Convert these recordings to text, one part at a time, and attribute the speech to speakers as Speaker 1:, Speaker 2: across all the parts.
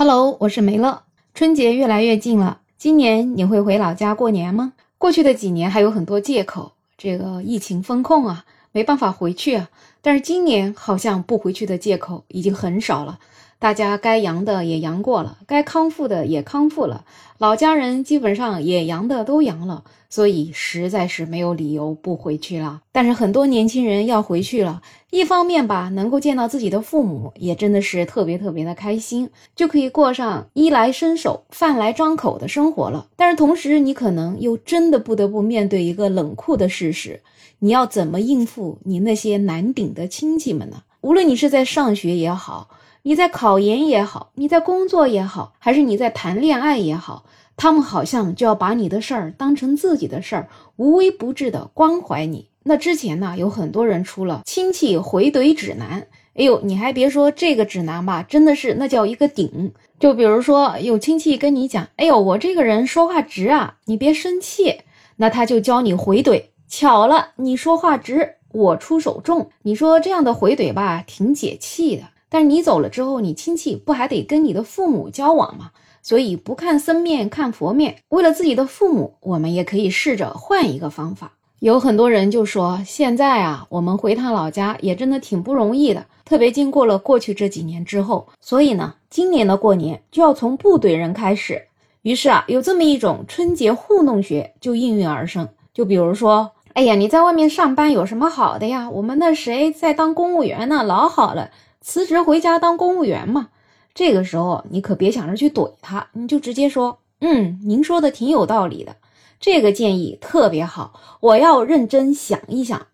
Speaker 1: Hello，我是梅乐。春节越来越近了，今年你会回老家过年吗？过去的几年还有很多借口，这个疫情风控啊，没办法回去啊。但是今年好像不回去的借口已经很少了。大家该阳的也阳过了，该康复的也康复了，老家人基本上也阳的都阳了，所以实在是没有理由不回去了。但是很多年轻人要回去了，一方面吧，能够见到自己的父母，也真的是特别特别的开心，就可以过上衣来伸手、饭来张口的生活了。但是同时，你可能又真的不得不面对一个冷酷的事实：你要怎么应付你那些难顶的亲戚们呢？无论你是在上学也好。你在考研也好，你在工作也好，还是你在谈恋爱也好，他们好像就要把你的事儿当成自己的事儿，无微不至的关怀你。那之前呢，有很多人出了亲戚回怼指南，哎呦，你还别说这个指南吧，真的是那叫一个顶。就比如说有亲戚跟你讲，哎呦，我这个人说话直啊，你别生气，那他就教你回怼。巧了，你说话直，我出手重。你说这样的回怼吧，挺解气的。但是你走了之后，你亲戚不还得跟你的父母交往吗？所以不看僧面看佛面，为了自己的父母，我们也可以试着换一个方法。有很多人就说，现在啊，我们回趟老家也真的挺不容易的，特别经过了过去这几年之后，所以呢，今年的过年就要从不怼人开始。于是啊，有这么一种春节糊弄学就应运而生。就比如说，哎呀，你在外面上班有什么好的呀？我们那谁在当公务员呢，老好了。辞职回家当公务员嘛？这个时候你可别想着去怼他，你就直接说：“嗯，您说的挺有道理的，这个建议特别好，我要认真想一想。”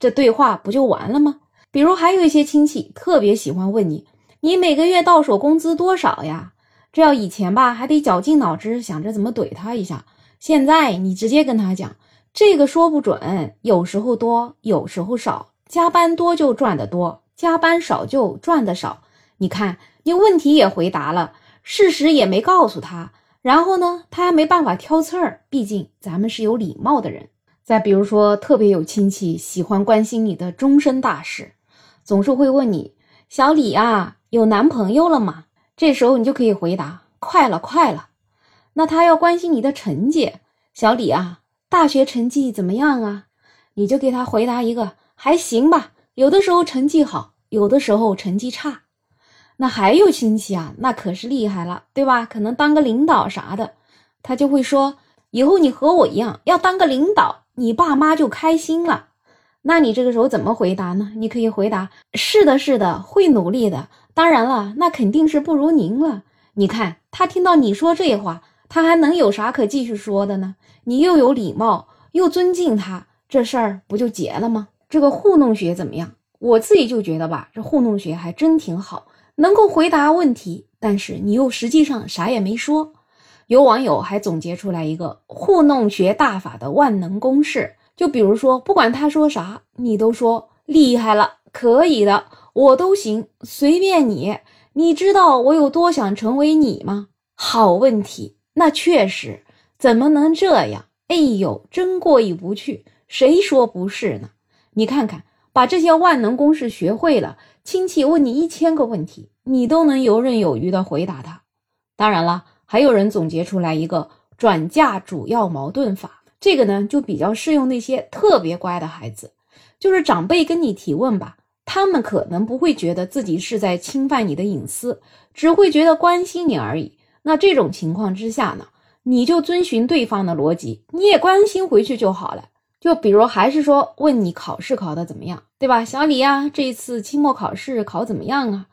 Speaker 1: 这对话不就完了吗？比如还有一些亲戚特别喜欢问你：“你每个月到手工资多少呀？”这要以前吧，还得绞尽脑汁想着怎么怼他一下。现在你直接跟他讲：“这个说不准，有时候多，有时候少，加班多就赚得多。”加班少就赚的少，你看你问题也回答了，事实也没告诉他，然后呢，他还没办法挑刺儿，毕竟咱们是有礼貌的人。再比如说，特别有亲戚喜欢关心你的终身大事，总是会问你：“小李啊，有男朋友了吗？”这时候你就可以回答：“快了，快了。”那他要关心你的成绩，小李啊，大学成绩怎么样啊？你就给他回答一个：“还行吧。”有的时候成绩好，有的时候成绩差，那还有亲戚啊，那可是厉害了，对吧？可能当个领导啥的，他就会说，以后你和我一样要当个领导，你爸妈就开心了。那你这个时候怎么回答呢？你可以回答：是的，是的，会努力的。当然了，那肯定是不如您了。你看他听到你说这话，他还能有啥可继续说的呢？你又有礼貌，又尊敬他，这事儿不就结了吗？这个糊弄学怎么样？我自己就觉得吧，这糊弄学还真挺好，能够回答问题，但是你又实际上啥也没说。有网友还总结出来一个糊弄学大法的万能公式，就比如说，不管他说啥，你都说厉害了，可以的，我都行，随便你。你知道我有多想成为你吗？好问题，那确实，怎么能这样？哎呦，真过意不去，谁说不是呢？你看看，把这些万能公式学会了，亲戚问你一千个问题，你都能游刃有余地回答他。当然了，还有人总结出来一个转嫁主要矛盾法，这个呢就比较适用那些特别乖的孩子，就是长辈跟你提问吧，他们可能不会觉得自己是在侵犯你的隐私，只会觉得关心你而已。那这种情况之下呢，你就遵循对方的逻辑，你也关心回去就好了。就比如，还是说问你考试考的怎么样，对吧？小李呀，这次期末考试考怎么样啊？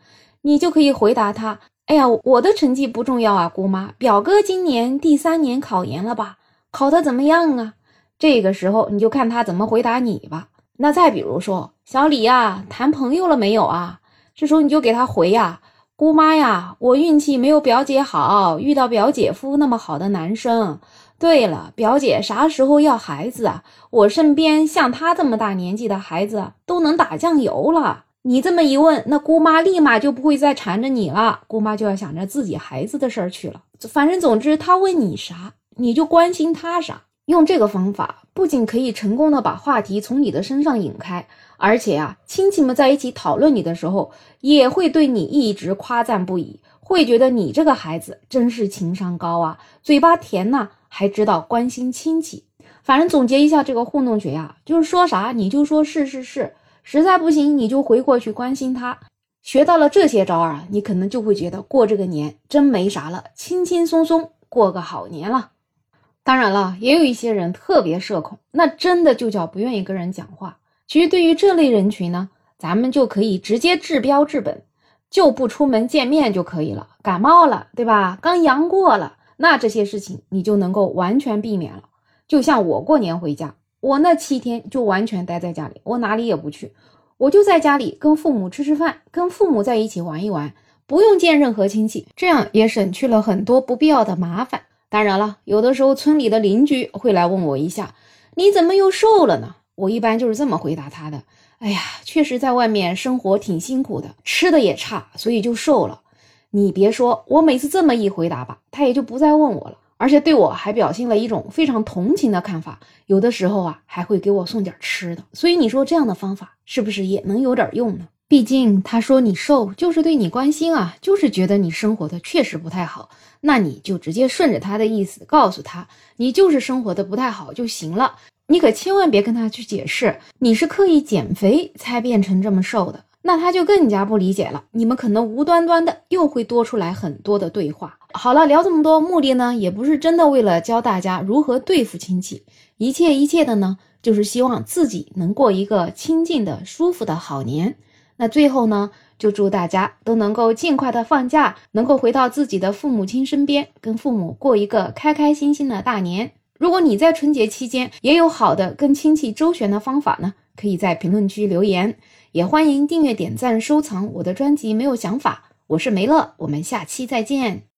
Speaker 1: 你就可以回答他：哎呀，我的成绩不重要啊，姑妈，表哥今年第三年考研了吧？考的怎么样啊？这个时候你就看他怎么回答你吧。那再比如说，小李呀，谈朋友了没有啊？这时候你就给他回呀：姑妈呀，我运气没有表姐好，遇到表姐夫那么好的男生。对了，表姐啥时候要孩子啊？我身边像她这么大年纪的孩子都能打酱油了。你这么一问，那姑妈立马就不会再缠着你了，姑妈就要想着自己孩子的事儿去了。反正总之，她问你啥，你就关心她啥。用这个方法，不仅可以成功的把话题从你的身上引开，而且啊，亲戚们在一起讨论你的时候，也会对你一直夸赞不已。会觉得你这个孩子真是情商高啊，嘴巴甜呐，还知道关心亲戚。反正总结一下这个互动学呀，就是说啥你就说是是是，实在不行你就回过去关心他。学到了这些招啊，你可能就会觉得过这个年真没啥了，轻轻松松过个好年了。当然了，也有一些人特别社恐，那真的就叫不愿意跟人讲话。其实对于这类人群呢，咱们就可以直接治标治本，就不出门见面就可以了。感冒了，对吧？刚阳过了，那这些事情你就能够完全避免了。就像我过年回家，我那七天就完全待在家里，我哪里也不去，我就在家里跟父母吃吃饭，跟父母在一起玩一玩，不用见任何亲戚，这样也省去了很多不必要的麻烦。当然了，有的时候村里的邻居会来问我一下：“你怎么又瘦了呢？”我一般就是这么回答他的：“哎呀，确实在外面生活挺辛苦的，吃的也差，所以就瘦了。”你别说，我每次这么一回答吧，他也就不再问我了，而且对我还表现了一种非常同情的看法。有的时候啊，还会给我送点吃的。所以你说这样的方法是不是也能有点用呢？毕竟他说你瘦就是对你关心啊，就是觉得你生活的确实不太好，那你就直接顺着他的意思告诉他，你就是生活的不太好就行了。你可千万别跟他去解释你是刻意减肥才变成这么瘦的，那他就更加不理解了。你们可能无端端的又会多出来很多的对话。好了，聊这么多，目的呢也不是真的为了教大家如何对付亲戚，一切一切的呢，就是希望自己能过一个清静的、舒服的好年。那最后呢，就祝大家都能够尽快的放假，能够回到自己的父母亲身边，跟父母过一个开开心心的大年。如果你在春节期间也有好的跟亲戚周旋的方法呢，可以在评论区留言，也欢迎订阅、点赞、收藏我的专辑。没有想法，我是梅乐，我们下期再见。